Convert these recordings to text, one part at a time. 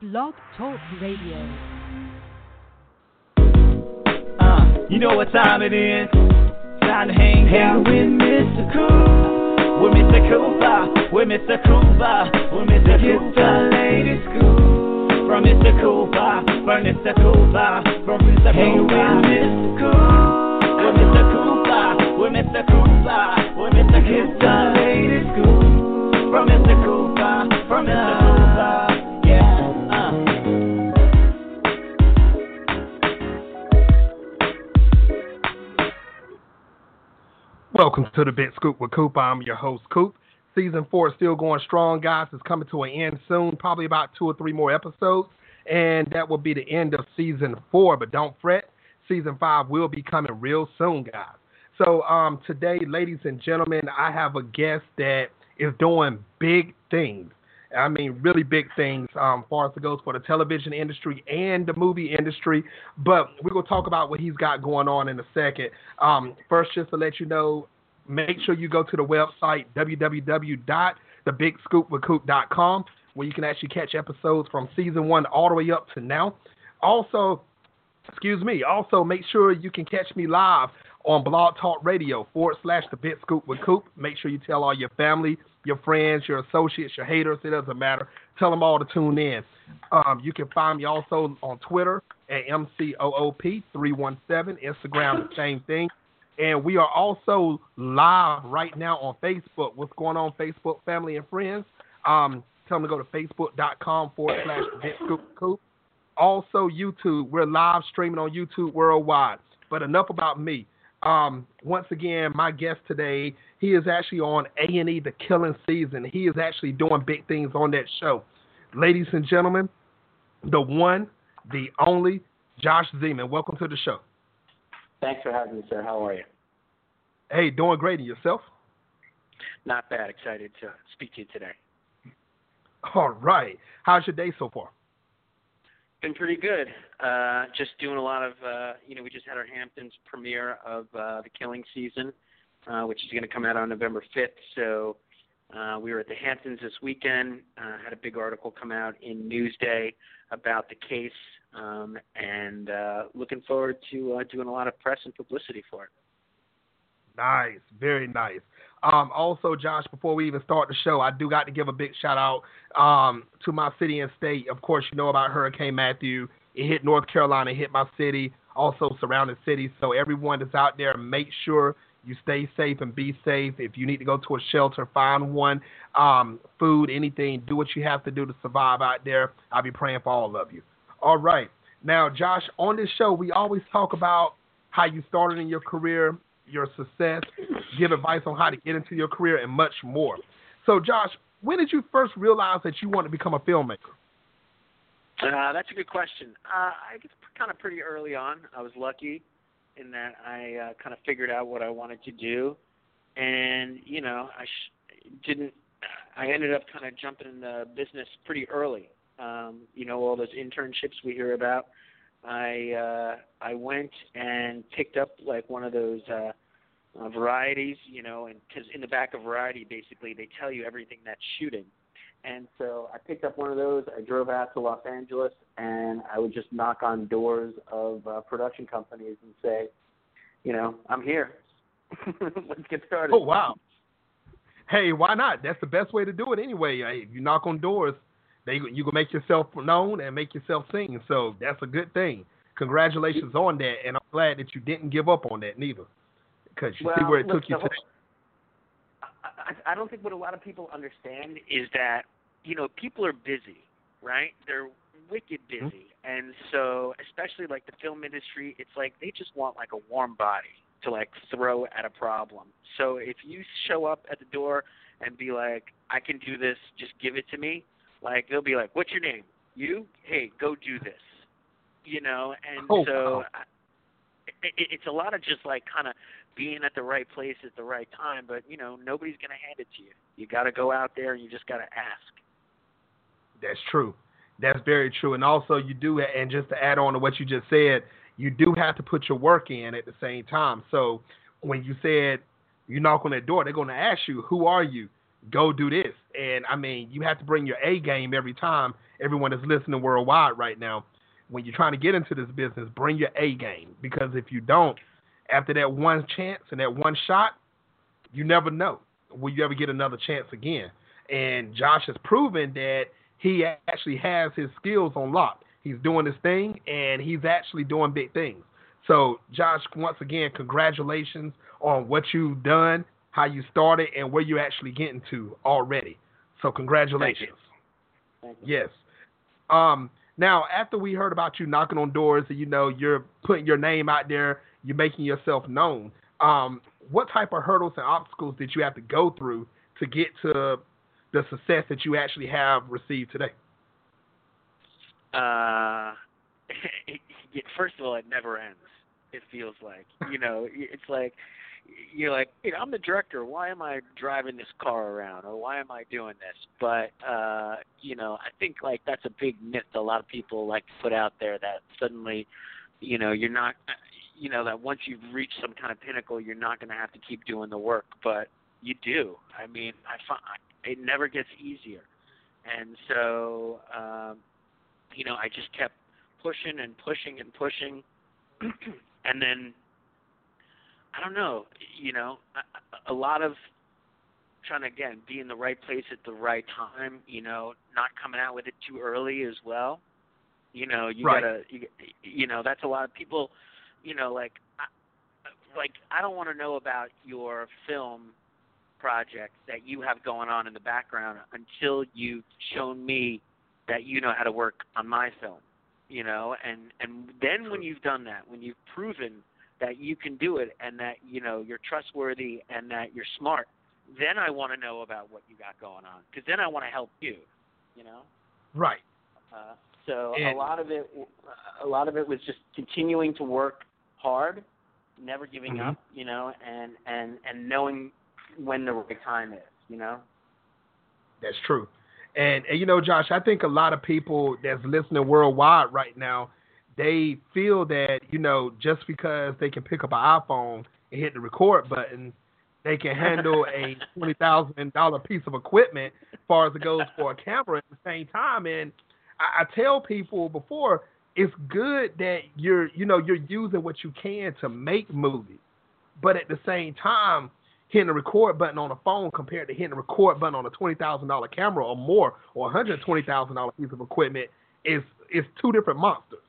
Blog Talk Radio. Uh, you know what time it is? Time to hang out with Mr. Cool. With Mr. Cooper. With Mr. Cooper. With Mr. Cooper. the latest scoop. From Mr. Cooper. From Mr. Cooper. From Mr. Cooper. Hang with Mr. Cool. With Mr. Cooper. With Mr. Cooper. With Mr. Cooper. the latest scoop. From Mr. Cooper. From Mr. Welcome to the Big Scoop with Coop. I'm your host, Coop. Season four is still going strong, guys. It's coming to an end soon, probably about two or three more episodes, and that will be the end of season four. But don't fret, season five will be coming real soon, guys. So um, today, ladies and gentlemen, I have a guest that is doing big things. I mean, really big things um, far as it goes for the television industry and the movie industry. But we're going to talk about what he's got going on in a second. Um, first, just to let you know, make sure you go to the website, www.thebigscoopwithcoop.com, where you can actually catch episodes from season one all the way up to now. Also, excuse me, also make sure you can catch me live on Blog Talk Radio forward slash the Big Scoop with Coop. Make sure you tell all your family, your friends, your associates, your haters. It doesn't matter. Tell them all to tune in. Um, you can find me also on Twitter at MCOOP317, Instagram, the same thing. And we are also live right now on Facebook. What's going on, Facebook, family, and friends? Um, tell them to go to facebook.com forward slash Coop. Also, YouTube. We're live streaming on YouTube worldwide. But enough about me. Um, once again, my guest today, he is actually on A&E The Killing Season. He is actually doing big things on that show. Ladies and gentlemen, the one, the only, Josh Zeman. Welcome to the show. Thanks for having me, sir. How are you? Hey, doing great. And yourself? Not bad. Excited to speak to you today. All right. How's your day so far? Been pretty good. Uh, just doing a lot of, uh, you know, we just had our Hamptons premiere of uh, the Killing season, uh, which is going to come out on November 5th. So uh, we were at the Hamptons this weekend. Uh, had a big article come out in Newsday about the case, um, and uh, looking forward to uh, doing a lot of press and publicity for it. Nice, very nice. Um, also, Josh, before we even start the show, I do got to give a big shout out um, to my city and state. Of course, you know about Hurricane Matthew. It hit North Carolina, hit my city, also surrounding cities. So everyone that's out there, make sure you stay safe and be safe. If you need to go to a shelter, find one. Um, food, anything, do what you have to do to survive out there. I'll be praying for all of you. All right. Now, Josh, on this show, we always talk about how you started in your career your success, give advice on how to get into your career, and much more. So, Josh, when did you first realize that you wanted to become a filmmaker? Uh, that's a good question. Uh, I guess kind of pretty early on. I was lucky in that I uh, kind of figured out what I wanted to do, and you know, I sh- didn't. I ended up kind of jumping in the business pretty early. Um, you know, all those internships we hear about. I uh, I went and picked up like one of those uh, uh, varieties, you know, and because in the back of Variety, basically they tell you everything that's shooting. And so I picked up one of those. I drove out to Los Angeles, and I would just knock on doors of uh, production companies and say, you know, I'm here. Let's get started. Oh wow! Hey, why not? That's the best way to do it anyway. If you knock on doors, they you can make yourself known and make yourself seen. So that's a good thing. Congratulations on that, and I'm glad that you didn't give up on that neither, because you well, see where it look, took you whole, today. I, I don't think what a lot of people understand is that you know people are busy, right? They're wicked Mm-hmm. busy, mm-hmm. and so especially like the film industry, it's like they just want like a warm body to like throw at a problem. So if you show up at the door and be like, "I can do this, just give it to me," like they'll be like, "What's your name?" You? Hey, go do this. You know, and oh, so wow. I, it, it's a lot of just like kind of being at the right place at the right time. But you know, nobody's gonna hand it to you. You got to go out there and you just got to ask. That's true. That's very true. And also, you do, and just to add on to what you just said, you do have to put your work in at the same time. So when you said you knock on that door, they're going to ask you, "Who are you?" go do this. And I mean, you have to bring your A game every time. Everyone is listening worldwide right now. When you're trying to get into this business, bring your A game because if you don't, after that one chance and that one shot, you never know will you ever get another chance again. And Josh has proven that he actually has his skills on lock. He's doing his thing and he's actually doing big things. So, Josh, once again, congratulations on what you've done, how you started, and where you're actually getting to already. So, congratulations. Thank you. Yes. Um, now, after we heard about you knocking on doors, and you know you're putting your name out there, you're making yourself known. Um, what type of hurdles and obstacles did you have to go through to get to the success that you actually have received today? Uh, first of all, it never ends. It feels like you know, it's like you're like, you know, I'm the director. Why am I driving this car around, or why am I doing this? But uh, you know, I think like that's a big myth a lot of people like to put out there that suddenly, you know, you're not, you know, that once you've reached some kind of pinnacle, you're not going to have to keep doing the work. But you do. I mean, I find it never gets easier, and so, um, you know, I just kept pushing and pushing and pushing, and then I don't know, you know, a, a lot of trying to again be in the right place at the right time. You know, not coming out with it too early as well. You know, you Right. gotta, you, you know, that's a lot of people. You know, like, I, like I don't want to know about your film project that you have going on in the background until you've shown me that you know how to work on my film. You know, and and then when you've done that, when you've proven that you can do it and that you know you're trustworthy and that you're smart then i want to know about what you got going on because then i want to help you you know Right. uh, so And- a lot of it a lot of it was just continuing to work hard never giving Mhm. up you know and and and knowing when the right time is you know That's true. And, and you know, Josh, I think a lot of people that's listening worldwide right now, they feel that you know just because they can pick up an iPhone and hit the record button, they can handle a twenty thousand dollar piece of equipment as far as it goes for a camera at the same time. And I, I tell people before, it's good that you're you know you're using what you can to make movies, but at the same time, hitting the record button on a phone compared to hitting the record button on a twenty thousand dollar camera or more or a hundred twenty thousand dollar piece of equipment is is two different monsters.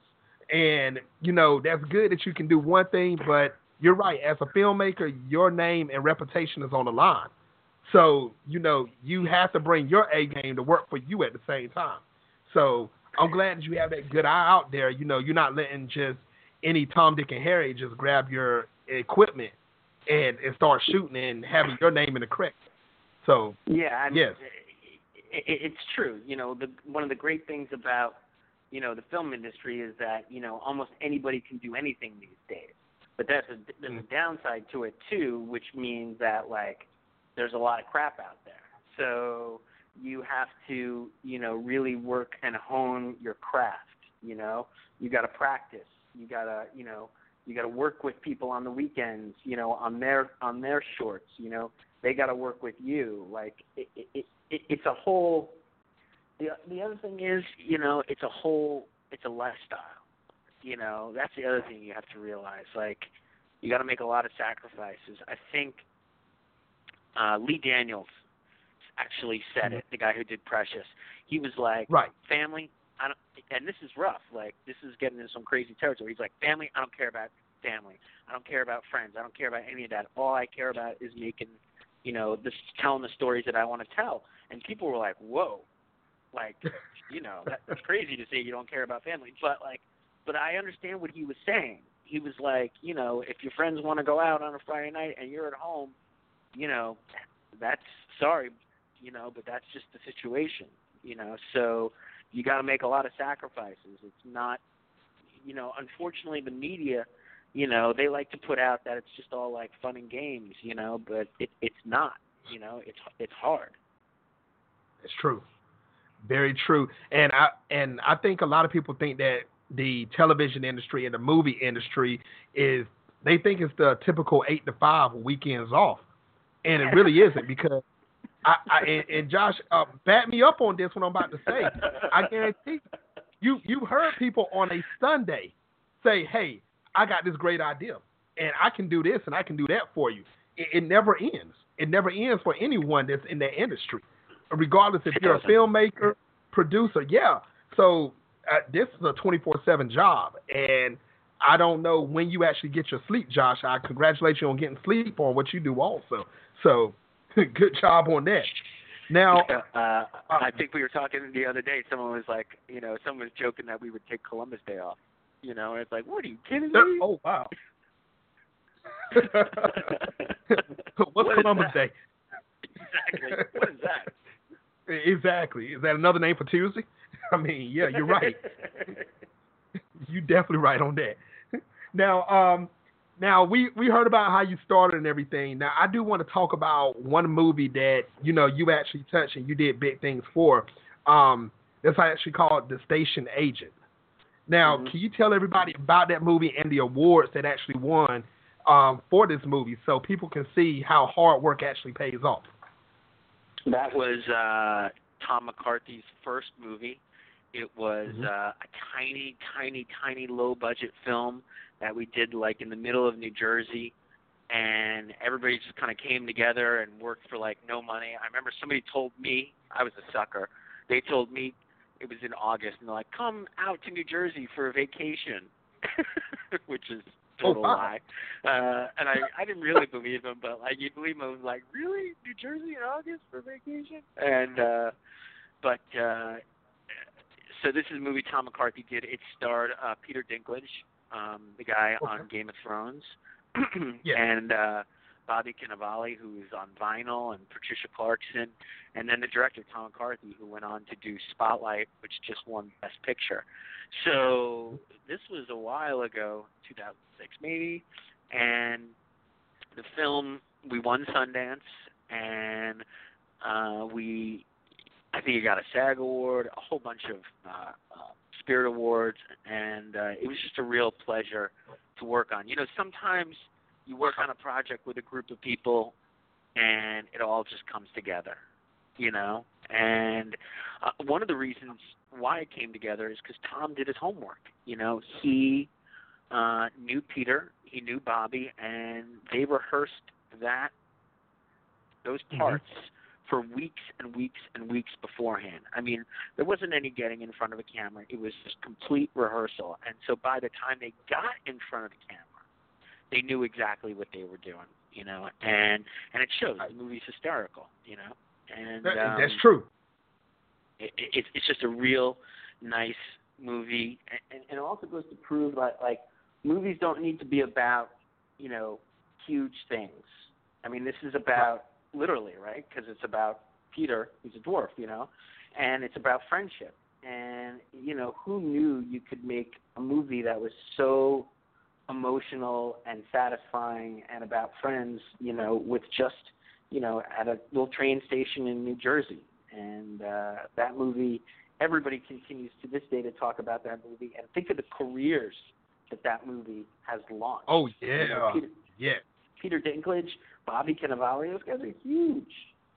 And you know that's good that you can do one thing, but you're right. As a filmmaker, your name and reputation is on the line. So you know you have to bring your A game to work for you at the same time. So I'm glad that you have that good eye out there. You know you're not letting just any Tom, Dick, and Harry just grab your equipment and, and start shooting and having your name in the credits. So Yeah, I mean, Yes. it, it, it's true. You know, the one of the great things about you know the film industry is that you know almost anybody can do anything these days. But that's a there's a mm. downside to it too, which means that like there's a lot of crap out there. So you have to you know really work and hone your craft. You know, you got to practice. You got to you know you got to work with people on the weekends. You know, on their on their shorts. You know, they got to work with you. Like it, it, it, it, it's a whole. The the other thing is, you know, it's a whole. It's a lifestyle. You know, that's the other thing you have to realize. Like, you got to make a lot of sacrifices. I think uh, Lee Daniels actually said mm-hmm. it. The guy who did Precious. He was like, right, family. I don't, and this is rough. Like this is getting into some crazy territory. He's like, family. I don't care about family. I don't care about friends. I don't care about any of that. All I care about is making, you know, this telling the stories that I want to tell. And people were like, whoa, like, you know, that, that's crazy to say you don't care about family. But like, but I understand what he was saying. He was like, you know, if your friends want to go out on a Friday night and you're at home, you know, that's sorry, you know, but that's just the situation, you know. So you got to make a lot of sacrifices. It's not, you know, unfortunately the media, you know, they like to put out that it's just all like fun and games, you know, but it it's not, you know, it's it's hard. it's true, very true. And I and I think a lot of people think that the television industry and the movie industry is they think it's the typical eight to five weekends off, and it really isn't because I, I and, and Josh, uh, back me up on this. What I'm about to say. I guarantee you, you heard people on a Sunday say, "Hey, I got this great idea, and I can do this and I can do that for you." It, it never ends. It never ends for anyone that's in that industry, regardless if you're a filmmaker, producer. Yeah. So uh, this is a 24/7 job, and I don't know when you actually get your sleep, Josh. I congratulate you on getting sleep on what you do also. So good job on that. Now, uh, I think we were talking the other day. Someone was like, you know, someone was joking that we would take Columbus Day off. You know, and it's like, what are you kidding me? Oh wow. What's What Columbus? Day? Exactly. What is that? Exactly. Is that another name for Tuesday? I mean, yeah, you're right. you definitely right on that. Now, um, now we we heard about how you started and everything. Now, I do want to talk about one movie that you know you actually touched and you did big things for. Um, that's actually called The Station Agent. Now, Mhm. can you tell everybody about that movie and the awards that actually won um, for this movie, so people can see how hard work actually pays off? That was uh, Tom McCarthy's first movie. It was Mhm. uh, a tiny, tiny, tiny low budget film that we did like in the middle of New Jersey, and everybody just kind of came together and worked for like no money. I remember somebody told me I was a sucker. They told me it was in August, and they're like, "Come out to New Jersey for a vacation," which is Oh, total wow. lie. Uh, and I, I didn't really believe him, but like you believe him, I was like, really, New Jersey in August for vacation? And uh, but uh, so this is a movie Tom McCarthy did. It starred uh, Peter Dinklage, um, the guy on Game of Thrones, Yeah. and uh, Bobby Cannavale, who is on Vinyl, and Patricia Clarkson, and then the director Tom McCarthy, who went on to do Spotlight, which just won Best Picture. So this was a while ago, 2006 maybe, and the film we won Sundance, and uh, we I think it got a SAG award, a whole bunch of uh, uh, Spirit awards, and uh, it was just a real pleasure to work on. You know, sometimes you work on a project with a group of people, and it all just comes together. You know, and uh, one of the reasons why it came together is because Tom did his homework. You know, he uh, knew Peter, he knew Bobby, and they rehearsed that those Mhm. parts for weeks and weeks and weeks beforehand. I mean, there wasn't any getting in front of a camera. It was just complete rehearsal. And so by the time they got in front of the camera, they knew exactly what they were doing, you know. And and it shows. The movie's hysterical, you know. And That- um, that's true. it, it, it's just a real nice movie, and, and, and it also goes to prove that like movies don't need to be about you know huge things. I mean, this is about literally right because it's about Peter, who's a dwarf, you know, and it's about friendship. And you know, who knew you could make a movie that was so emotional and satisfying and about friends, you know, with just you know at a little train station in New Jersey and uh, that movie everybody continues to this day to talk about that movie and think of the careers that that movie has launched. Oh You know, yeah, Peter, yeah. Peter Dinklage, Bobby Cannavale, those guys are huge.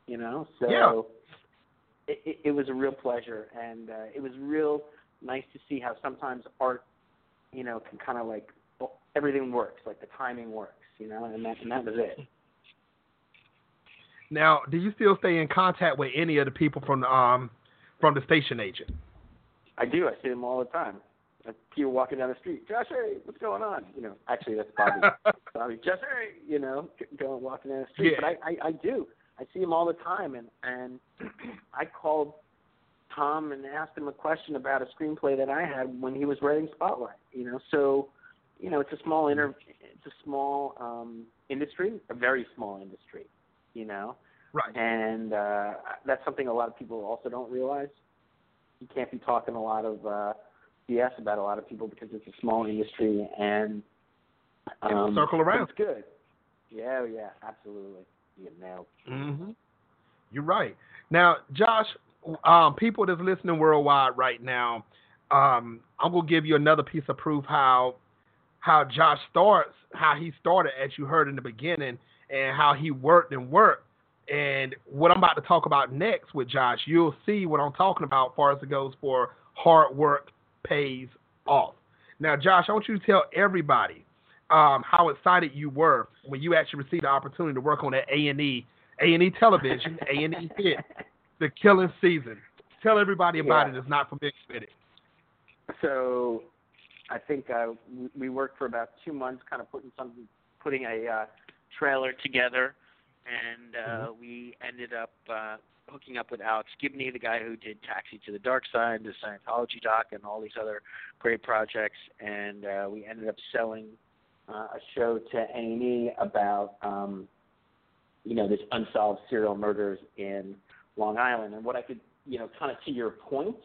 You know, so Yeah. it, it, it was a real pleasure, and uh, it was real nice to see how sometimes art, you know, can kind of like well, everything works, like the timing works, you know, and that and that was it. Now, do you still stay in contact with any of the people from the um from the station agent? I do. I see them all the time. Like people walking down the street, Josh, hey, what's going on? You know, actually that's Bobby. Bobby, Josh, hey, you know, going walking down the street. Yeah. But I, I, I do. I see him all the time, and and I called Tom and asked him a question about a screenplay that I had when he was writing Spotlight. You know, so you know, it's a small inter, it's a small um industry, a very small industry. You know, Right. and uh, that's something a lot of people also don't realize. You can't be talking a lot of uh, BS about a lot of people because it's a small industry and um, circle around. It's good. Yeah, yeah, absolutely. You nailed. hmm You're right. Now, Josh, um, people that's listening worldwide right now, um, I'm gonna give you another piece of proof how how Josh starts, how he started, as you heard in the beginning, and how he worked and worked And what I'm about to talk about next with Josh, you'll see what I'm talking about as far as it goes for hard work pays off. Now, Josh, I want you to tell everybody um, how excited you were when you actually received the opportunity to work on that A and E A and E television A and E hit, The Killing Season. Tell everybody about Yeah. it. It's not for big with it. So, I think uh, we- we worked for about two months, kind of putting something, putting a uh, trailer together, and uh, we ended up uh, hooking up with Alex Gibney, the guy who did Taxi to the Dark Side, the Scientology doc, and all these other great projects, and uh, we ended up selling uh, a show to A&E about, um, you know, this unsolved serial murders in Long Island, and what I could, you know, kind of to your point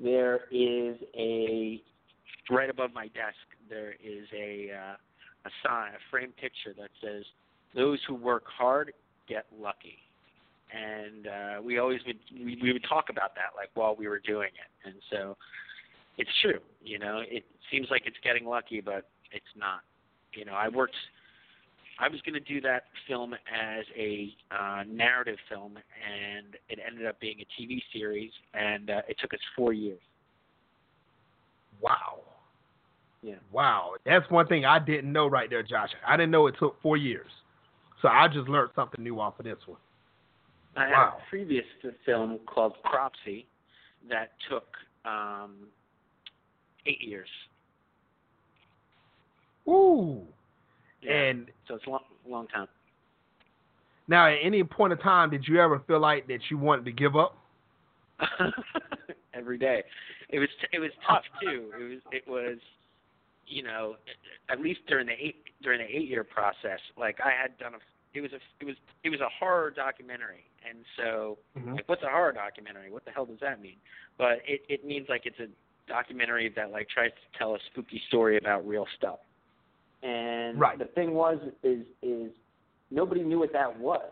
there is a right above my desk there is a uh, a sign a framed picture that says those who work hard get lucky and uh we always would we, we would talk about that like while we were doing it and so it's true you know it seems like it's getting lucky but it's not you know i worked I was going to do that film as a uh, narrative film, and it ended up being a TV series, and uh, it took us four years. Wow. Yeah. Wow. That's one thing I didn't know right there, Josh. I didn't know it took four years. So I just learned something new off of this one. I had Wow. a previous film called Cropsy that took um, eight years. Ooh. Yeah. And so it's a long, long time. now, at any point of time, did you ever feel like that you wanted to give up? Every day, it was it was tough too. It was it was, you know, at least during the eight during the eight year process. Like I had done a it was a it was it was a horror documentary, and so Mhm. like what's a horror documentary? What the hell does that mean? But it it means like it's a documentary that like tries to tell a spooky story about real stuff. And Right. the thing was is is nobody knew what that was.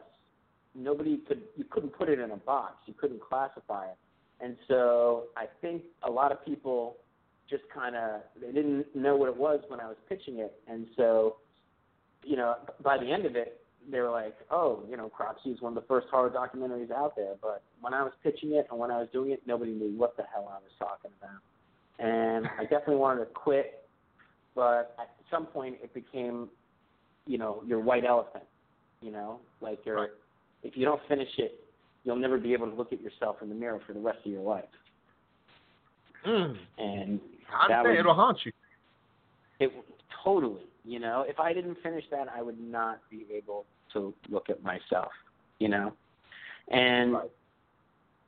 Nobody could you couldn't put it in a box. You couldn't classify it. And so I think a lot of people just kind of they didn't know what it was when I was pitching it. And so you know, by the end of it, they were like, "Oh, you know, Cropsy is one of the first horror documentaries out there." But when I was pitching it and when I was doing it, nobody knew what the hell I was talking about. And I definitely wanted to quit, but at some point it became, you know, your white elephant. You know, like you're, Right. if you don't finish it, you'll never be able to look at yourself in the mirror for the rest of your life. Mm. And I understand. was It'll haunt you. it totally you know if i didn't finish that i would not be able to look at myself you know and Right.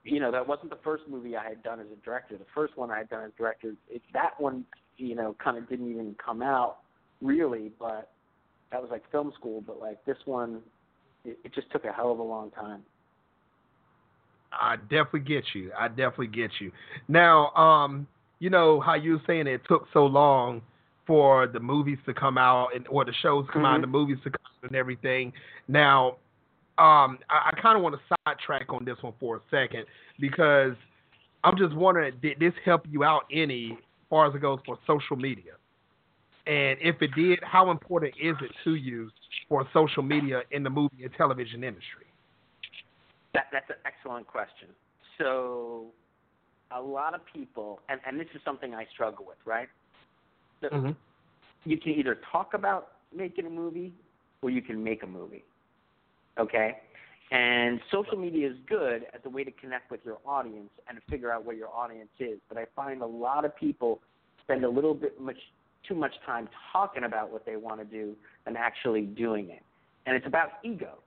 you know that wasn't the first movie i had done as a director the first one i had done as a director it, that one you know kind of didn't even come out really but that was like film school but like this one it, it just took a hell of a long time I definitely get you. I definitely get you. Now, um, you know how you were saying it took so long for the movies to come out and or the shows to come out and the movies to come out and everything. Now, um, I, I kind of want to sidetrack on this one for a second because I'm just wondering, did this help you out any as far as it goes for social media? And if it did, how important is it to you for social media in the movie and television industry? That that's an excellent question. So, a lot of people, and and this is something I struggle with, right? The- Mm-hmm. You can either talk about making a movie, or you can make a movie. Okay, and social media is good as a way to connect with your audience and to figure out where your audience is. But I find a lot of people spend a little bit much too much time talking about what they want to do than actually doing it. And it's about ego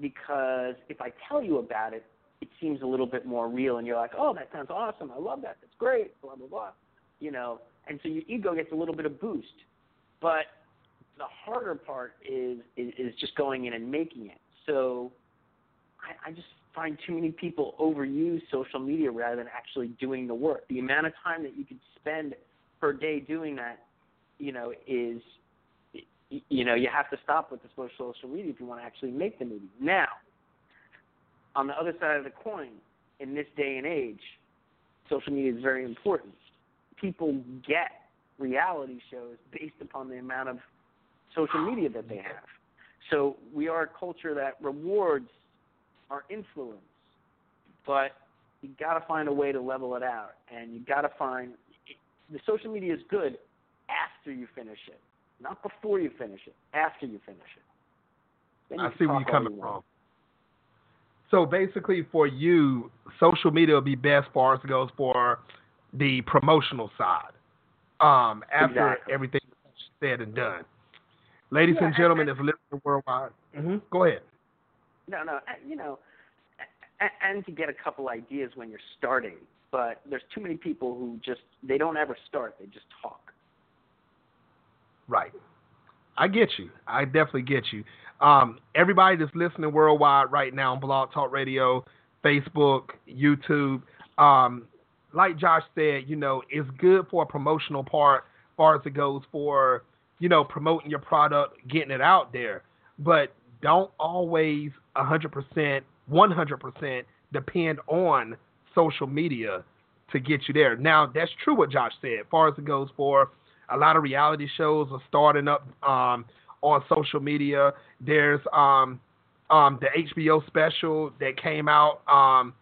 because if I tell you about it, it seems a little bit more real, and you're like, "Oh, that sounds awesome! I love that. That's great." Blah blah blah. You know, and so your ego gets a little bit of boost. But the harder part is is, is just going in and making it. So I, I just find too many people overuse social media rather than actually doing the work. The amount of time that you could spend per day doing that, you know, is you know you have to stop with the social media if you want to actually make the movie. Now, on the other side of the coin, in this day and age, social media is very important. People get reality shows based upon the amount of social media that they have. So we are a culture that rewards our influence, but you got to find a way to level it out, and you got to find the social media is good after you finish it, not before you finish it. After you finish it. Then you I see where you're coming you from. So basically, for you, social media will be best far as it goes for the promotional side. Um, after Exactly. everything said and done. Ladies Yeah, and gentlemen, and- if listening worldwide, hmm go ahead. No, no, you know, and, and to get a couple ideas when you're starting. But there's too many people who just they don't ever start; they just talk. Right. I get you. I definitely get you. Um, everybody that's listening worldwide right now on Blog Talk Radio, Facebook, YouTube, um, like Josh said, you know, it's good for a promotional part, as far as it goes for, you know, promoting your product, getting it out there. But don't always 100%, 100% depend on social media to get you there. Now, that's true what Josh said, as far as it goes for a lot of reality shows are starting up um, on social media. There's um, um, the HBO special that came out, um,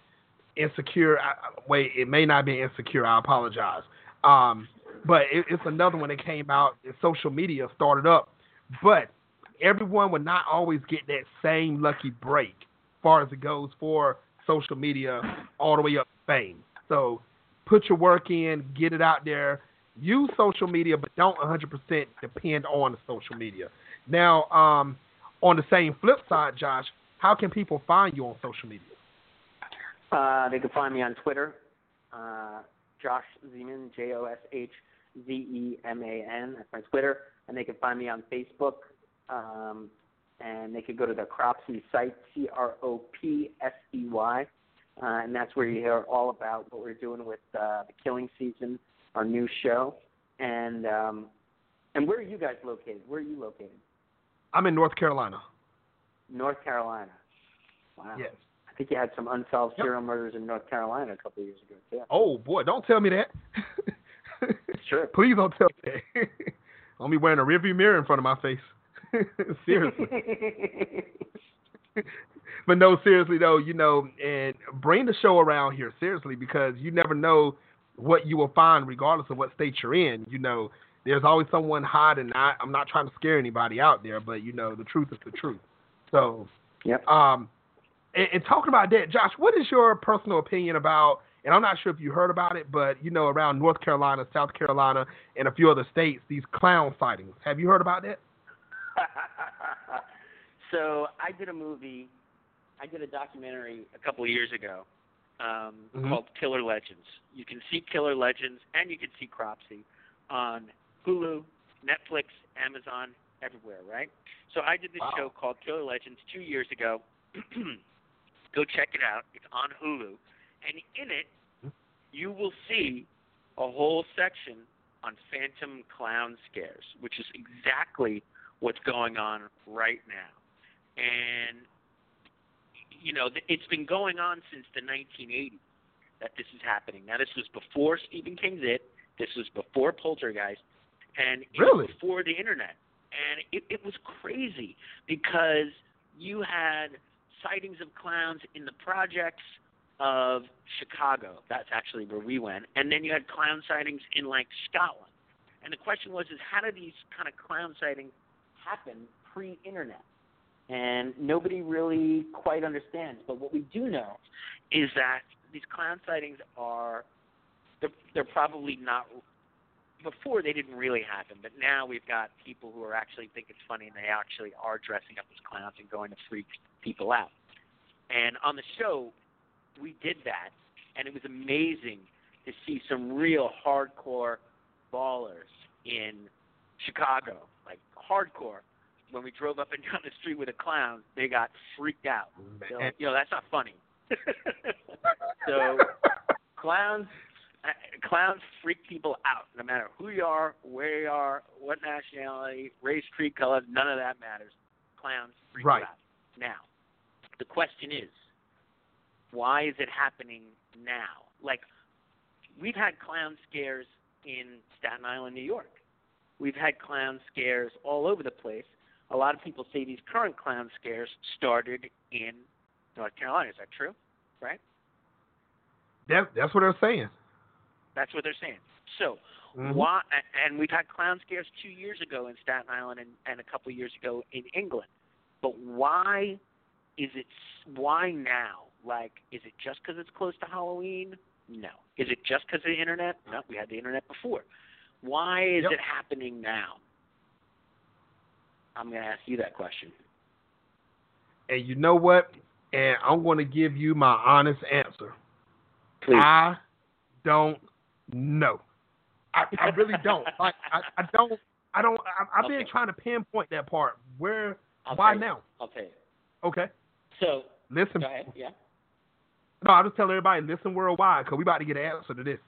Insecure. I, wait, it may not be Insecure. I apologize. Um, but it, it's another one that came out. Social media started up, but everyone would not always get that same lucky break, far as it goes for social media, all the way up to fame. So put your work in, get it out there. Use social media, but don't 100% depend on social media. Now, um, on the same flip side, Josh, how can people find you on social media? Uh, they can find me on Twitter, uh, Josh Zeman, J O S H Z E M A N. That's my Twitter, and they can find me on Facebook. Um, and they could go to the Cropsey site, C R O P S E Y, uh, and that's where you hear all about what we're doing with uh, the Killing Season, our new show. And um, and where are you guys located? Where are you located? I'm in North Carolina. North Carolina. Wow. Yes. I think you had some unsolved Yep. serial murders in North Carolina a couple of years ago too. Oh boy, don't tell me that. Sure. Please don't tell me that. I'll be wearing a rearview mirror in front of my face. seriously. but no, seriously though, you know, and bring the show around here seriously because you never know what you will find regardless of what state you're in. You know, there's always someone hiding. I, I'm not trying to scare anybody out there, but you know, the truth is the truth. So, Yep. um, and, and talking about that, Josh, what is your personal opinion about? And I'm not sure if you heard about it, but you know, around North Carolina, South Carolina, and a few other states, these clown sightings. Have you heard about that? so I did a movie, I did a documentary a couple of years ago um, Mhm. called Killer Legends. You can see Killer Legends and you can see Cropsy on Hulu, Netflix, Amazon, everywhere, right? So I did this Wow. show called Killer Legends two years ago. Go check it out. It's on Hulu. And in it, you will see a whole section on phantom clown scares, which is exactly what's going on right now. And you know, it's been going on since the 1980s that this is happening. Now, this was before Stephen King's It. This was before Poltergeist, and Really? before the internet. And it, it was crazy because you had sightings of clowns in the projects of Chicago. That's actually where we went. And then you had clown sightings in like Scotland. And the question was, is how do these kind of clown sightings happen pre-internet? And nobody really quite understands. But what we do know is that these clown sightings are they're, they're probably not before they didn't really happen, but now we've got people who are actually think it's funny and they actually are dressing up as clowns and going to freak people out. And on the show, we did that, and it was amazing to see some real hardcore ballers in Chicago, like hardcore. When we drove up and down the street with a clown, they got freaked out. Mm. They're like, Yo, that's not funny. so clowns, clowns freak people out. No matter who you are, where you are, what nationality, race, creed, color, none of that matters. Clowns freak Right. you out. Now, the question is, why is it happening now? Like, we've had clown scares in Staten Island, New York. We've had clown scares all over the place. A lot of people say these current clown scares started in North Carolina. Is that true? Right? That, that's what they're saying. That's what they're saying. So Mhm. why? And we've had clown scares two years ago in Staten Island and, and a couple years ago in England. But why is it? Why now? Like, is it just because it's close to Halloween? No. Is it just because of the internet? No. We had the internet before. Why is Yep. it happening now? I'm going to ask you that question. And you know what? And I'm going to give you my honest answer. Please. I don't know. I, I really don't. Like I, I don't. I don't. I, I've been trying to pinpoint that part. Where? I'll why now? I'll tell you. Okay. So, Listen. go ahead. Yeah. No, I'll just tell everybody. Listen worldwide, because we about to get an answer to this.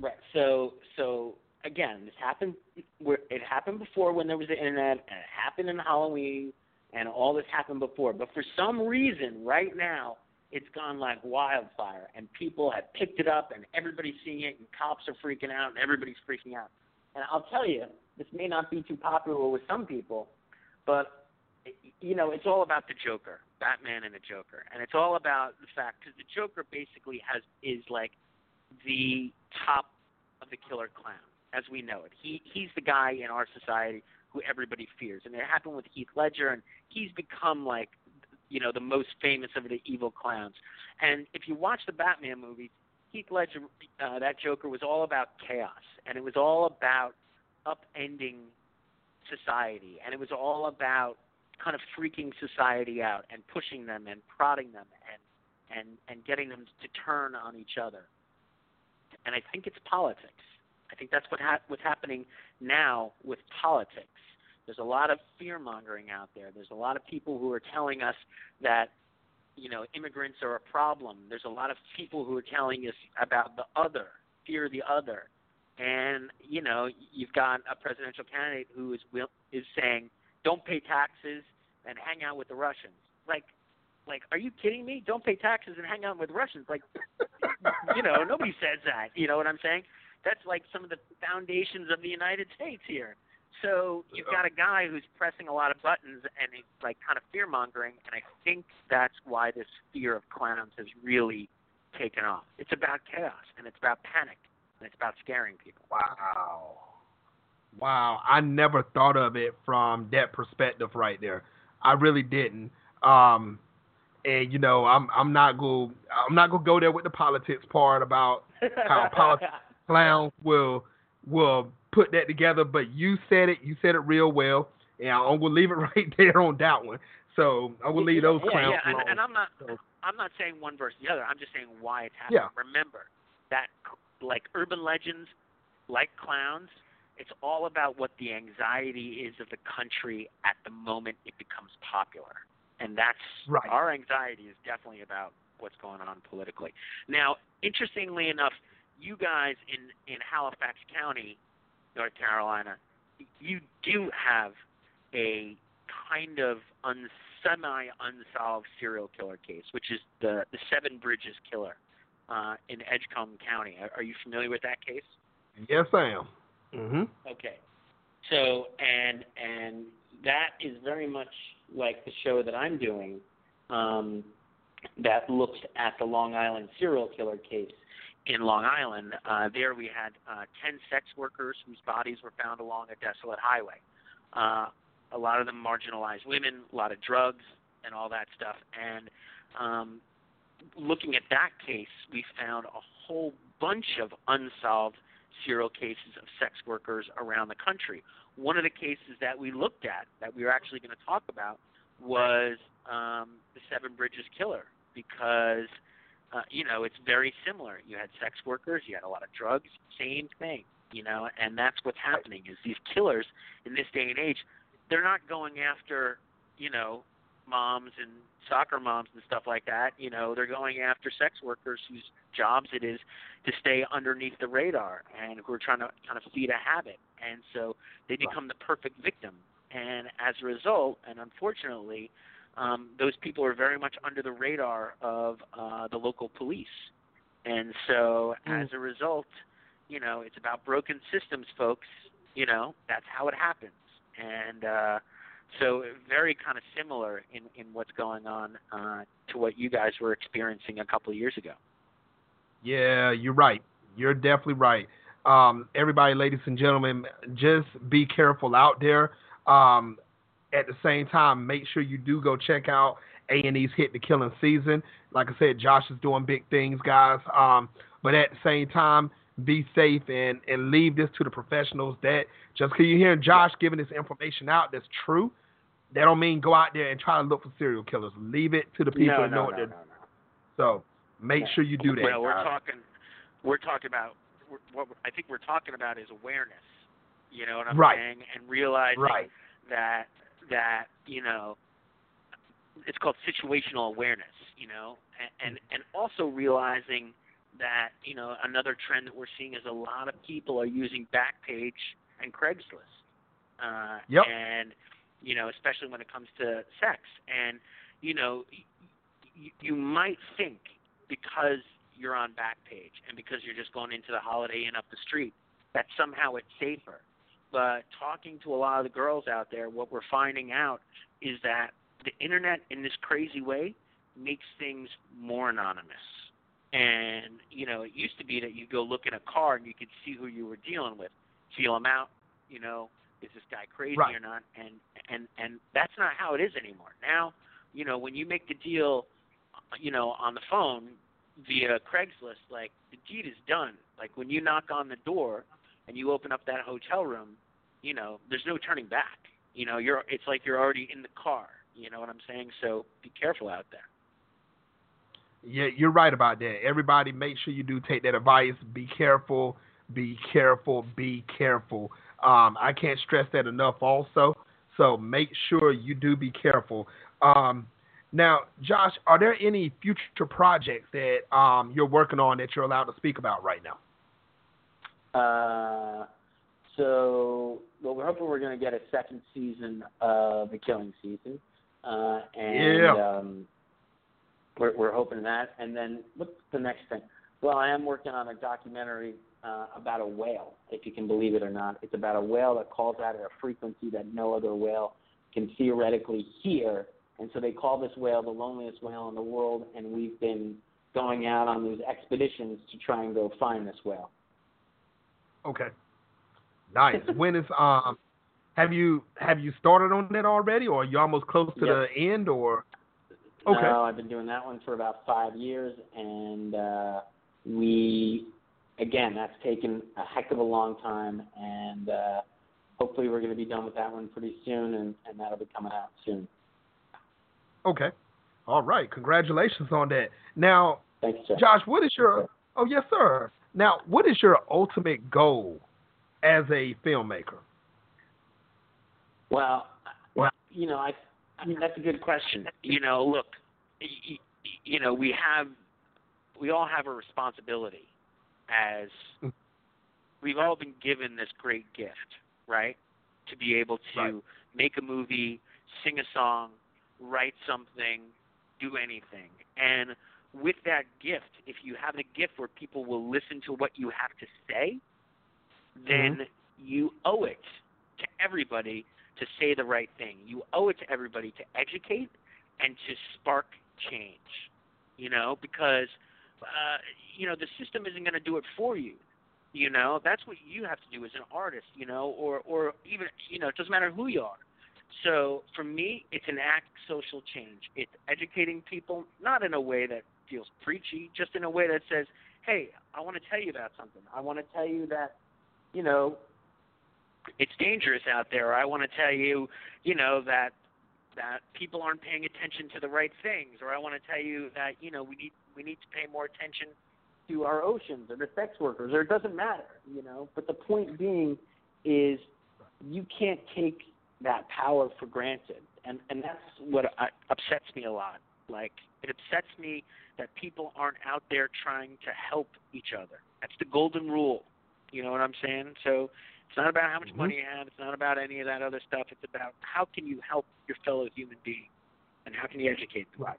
Right. So so again, this happened. Where it happened before when there was the internet, and it happened in Halloween, and all this happened before. But for some reason, right now, it's gone like wildfire, and people have picked it up, and everybody's seeing it, and cops are freaking out, and everybody's freaking out. And I'll tell you, this may not be too popular with some people, but you know, it's all about the Joker, Batman and the Joker, and it's all about the fact because the Joker basically has is like the top of the killer clown, as we know it. He he's the guy in our society who everybody fears, and it happened with Heath Ledger, and he's become like you know the most famous of the evil clowns. And if you watch the Batman movies, Heath Ledger, uh, that Joker was all about chaos, and it was all about upending society, and it was all about kind of freaking society out and pushing them and prodding them and and and getting them to turn on each other. And I think it's politics. I think that's what ha- what's happening now with politics. There's a lot of fear mongering out there. There's a lot of people who are telling us that you know immigrants are a problem. There's a lot of people who are telling us about the other, fear the other. And you know, you've got a presidential candidate who is will, is saying, "Don't pay taxes and hang out with the Russians." Like, like, are you kidding me? Don't pay taxes and hang out with Russians? Like, you know, nobody says that. You know what I'm saying? That's like some of the foundations of the United States here. So you've got a guy who's pressing a lot of buttons and he's like kind of fear mongering, and I think that's why this fear of clowns has really taken off. It's about chaos and it's about panic and it's about scaring people. Wow. Wow. I never thought of it from that perspective right there. I really didn't. Um and you know, I'm I'm not go I'm not gonna go there with the politics part about How politics- clowns will will put that together, but you said it, you said it real well, and I'm gonna leave it right there on that one. So I'm gonna leave those yeah, clowns Yeah, and, and I'm not So- I'm not saying one versus the other. I'm just saying why it's happening. Yeah. Remember that like urban legends, like clowns, it's all about what the anxiety is of the country at the moment it becomes popular. And that's Right. our anxiety is definitely about what's going on politically. Now, interestingly enough, you guys in in Halifax County, North Carolina, you do have a kind of un, semi unsolved serial killer case, which is the the Seven Bridges killer uh, in Edgecombe County. Are, are you familiar with that case? yes, I am. Mhm. Okay. So and and that is very much like the show that I'm doing, um, that looks at the Long Island serial killer case in Long Island. Uh, there we had uh, ten sex workers whose bodies were found along a desolate highway. Uh, a lot of them marginalized women, a lot of drugs, and all that stuff. And um, looking at that case, we found a whole bunch of unsolved serial cases of sex workers around the country. One of the cases that we looked at, that we were actually going to talk about, was um, the Seven Bridges killer, because uh, you know it's very similar. You had sex workers, you had a lot of drugs, same thing, you know, and that's what's happening. Is these killers in this day and age, they're not going after, you know, moms and soccer moms and stuff like that. You know, they're going after sex workers whose jobs it is to stay underneath the radar and who are trying to kind of feed a habit. And so they become the perfect victim. And as a result, and unfortunately, um, those people are very much under the radar of uh, the local police. And so Mm. as a result, you know, it's about broken systems, folks. You know, that's how it happens. And uh, so very kind of similar in in what's going on uh, to what you guys were experiencing a couple of years ago. Yeah, you're right. You're definitely right. Um, everybody, ladies and gentlemen, just be careful out there. Um, at the same time, make sure you do go check out A and E's Hit the Killing Season. Like I said, Josh is doing big things, guys. Um, but at the same time, be safe and and leave this to the professionals. That just because you're hearing Josh giving this information out that's true, that don't mean go out there and try to look for serial killers. Leave it to the people no, that know no, what no, they're no. So make sure you do that. Well, we're guys. talking, we're talking about what I think we're talking about is awareness. You know what I'm Right. saying? And realizing Right. that that you know it's called situational awareness. You know, and and, and also realizing that you know another trend that we're seeing is a lot of people are using Backpage and Craigslist. Uh, Yep. And you know, especially when it comes to sex, and you know, y- you might think because you're on Backpage and because you're just going into the Holiday Inn up the street that somehow it's safer. But talking to a lot of the girls out there, what we're finding out is that the internet in this crazy way makes things more anonymous. And you know, it used to be that you go look in a car and you could see who you were dealing with, feel them out. You know, is this guy crazy Right. or not? And and and that's not how it is anymore. Now, you know, when you make the deal, you know, on the phone via Craigslist, like the deed is done. Like when you knock on the door and you open up that hotel room, you know, there's no turning back. You know, you're it's like you're already in the car. You know what I'm saying? So be careful out there. Yeah, you're right about that. Everybody, make sure you do take that advice. Be careful. Be careful. Be careful. Um, I can't stress that enough. Also, so make sure you do be careful. Um, now, Josh, are there any future projects that um, you're working on that you're allowed to speak about right now? Uh, so, well, we're hoping we're going to get a second season of the Killing Season, uh, and Yeah. um, we're, we're hoping that. And then what's the next thing? Well, I am working on a documentary uh, about a whale, if you can believe it or not. It's about a whale that calls out at a frequency that no other whale can theoretically hear, and so they call this whale the loneliest whale in the world. And we've been going out on these expeditions to try and go find this whale. Okay. Nice. when is um have you have you started on that already or are you almost close to Yep. the end or Okay. No, I've been doing that one for about five years, and uh, we, again, that's taken a heck of a long time, and uh, hopefully we're going to be done with that one pretty soon, and, and that'll be coming out soon. Okay. All right. Congratulations on that. Now, Thanks, sir. Josh, what is your Oh, yes, sir. Now, what is your ultimate goal as a filmmaker? Well, Well- you know, I, I mean, that's a good question. You know, look, you know, we have, we all have a responsibility as Mm. we've all been given this great gift, right? To be able to Right. make a movie, sing a song, write something, do anything. And with that gift, if you have the gift where people will listen to what you have to say, then you owe it to everybody to say the right thing. You owe it to everybody to educate and to spark change. You know, because uh, you know the system isn't going to do it for you. You know, that's what you have to do as an artist. You know, or or even you know, it doesn't matter who you are. So for me, it's an act social change. It's educating people, not in a way that feels preachy, just in a way that says, "Hey, I want to tell you about something. I want to tell you that, you know, it's dangerous out there. I want to tell you, you know, that that people aren't paying attention to the right things, or I want to tell you that, you know, we need we need to pay more attention to our oceans or the sex workers, or it doesn't matter, you know. But the point being is you can't take that power for granted, and and that's what I, upsets me a lot. Like it upsets me that people aren't out there trying to help each other. That's the golden rule. You know what I'm saying? So it's not about how much Mhm. money you have. It's not about any of that other stuff. It's about how can you help your fellow human being, and how can you educate them. Right.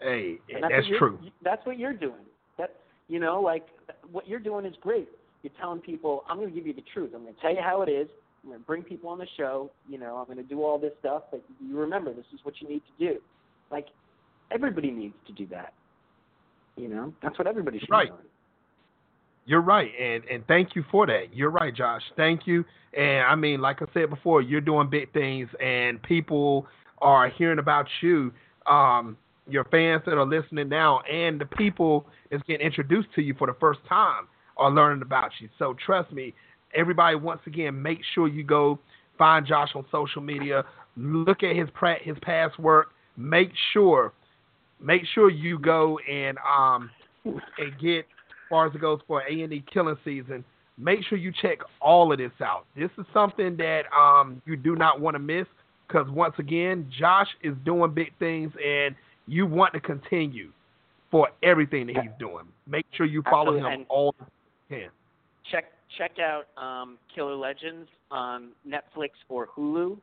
Hey, And that's you're- true. That's what you're doing. That you know, like what you're doing is great. You're telling people, I'm going to give you the truth. I'm going to tell you how it is, I'm going to bring people on the show. You know, I'm going to do all this stuff. But you remember, this is what you need to do. Like everybody needs to do that. You know, that's what everybody should right. be doing. You're right, and and thank you for that. You're right, Josh. Thank you. And I mean, like I said before, you're doing big things, and people are hearing about you. Um, your fans that are listening now, and the people that's getting introduced to you for the first time are learning about you. So trust me, everybody. Once again, make sure you go find Josh on social media. Look at his pra- his past work. Make sure, make sure you go and um and get as far as it goes for A and E killing season, make sure you check all of this out. This is something that um, you do not want to miss because once again, Josh is doing big things, and you want to continue for everything that he's doing. Make sure you follow Absolutely. him And- all can. check check out um, Killer Legends on Netflix or Hulu.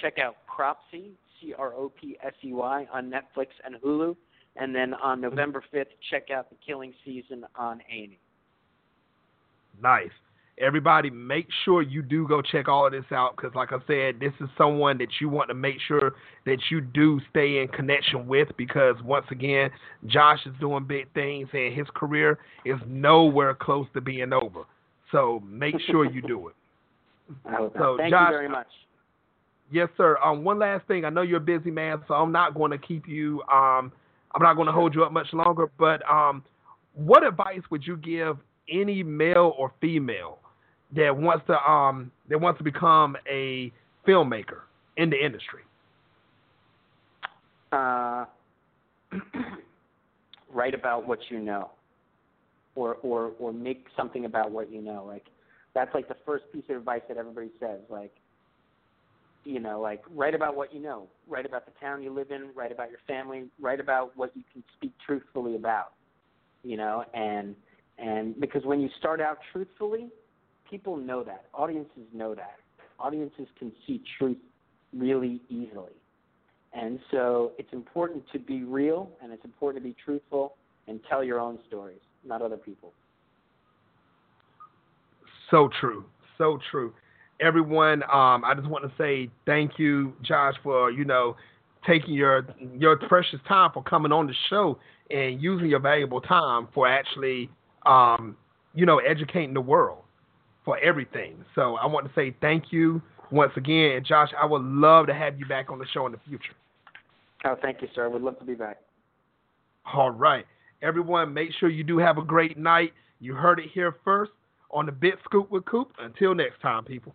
Check out Cropsey, C R O P S E Y, on Netflix and Hulu. And then on November 5th, check out The Killing Season on A&E. Nice. Everybody, make sure you do go check all of this out because, like I said, this is someone that you want to make sure that you do stay in connection with because, once again, Josh is doing big things and his career is nowhere close to being over. So make sure you do it. So, Thank Josh- you very much. Yes, sir. Um, one last thing. I know you're a busy man, so I'm not going to keep you. Um, I'm not going to hold you up much longer. But um, what advice would you give any male or female that wants to um that wants to become a filmmaker in the industry? Uh, write about what you know, or or or make something about what you know. Like that's like the first piece of advice that everybody says. Like you know, like write about what you know. Write about the town you live in. Write about your family. Write about what you can speak truthfully about. You know, and and because when you start out truthfully, people know that. Audiences know that. Audiences can see truth really easily. And so it's important to be real and it's important to be truthful and tell your own stories, not other people's. So true. So true. Everyone, um, I just want to say thank you, Josh, for you know taking your your precious time for coming on the show and using your valuable time for actually um, you know educating the world for everything. So I want to say thank you once again, and Josh. I would love to have you back on the show in the future. Oh, thank you, sir. I would love to be back. All right. Everyone, make sure you do have a great night. You heard it here first on the Big Scoop with Coop. Until next time, people.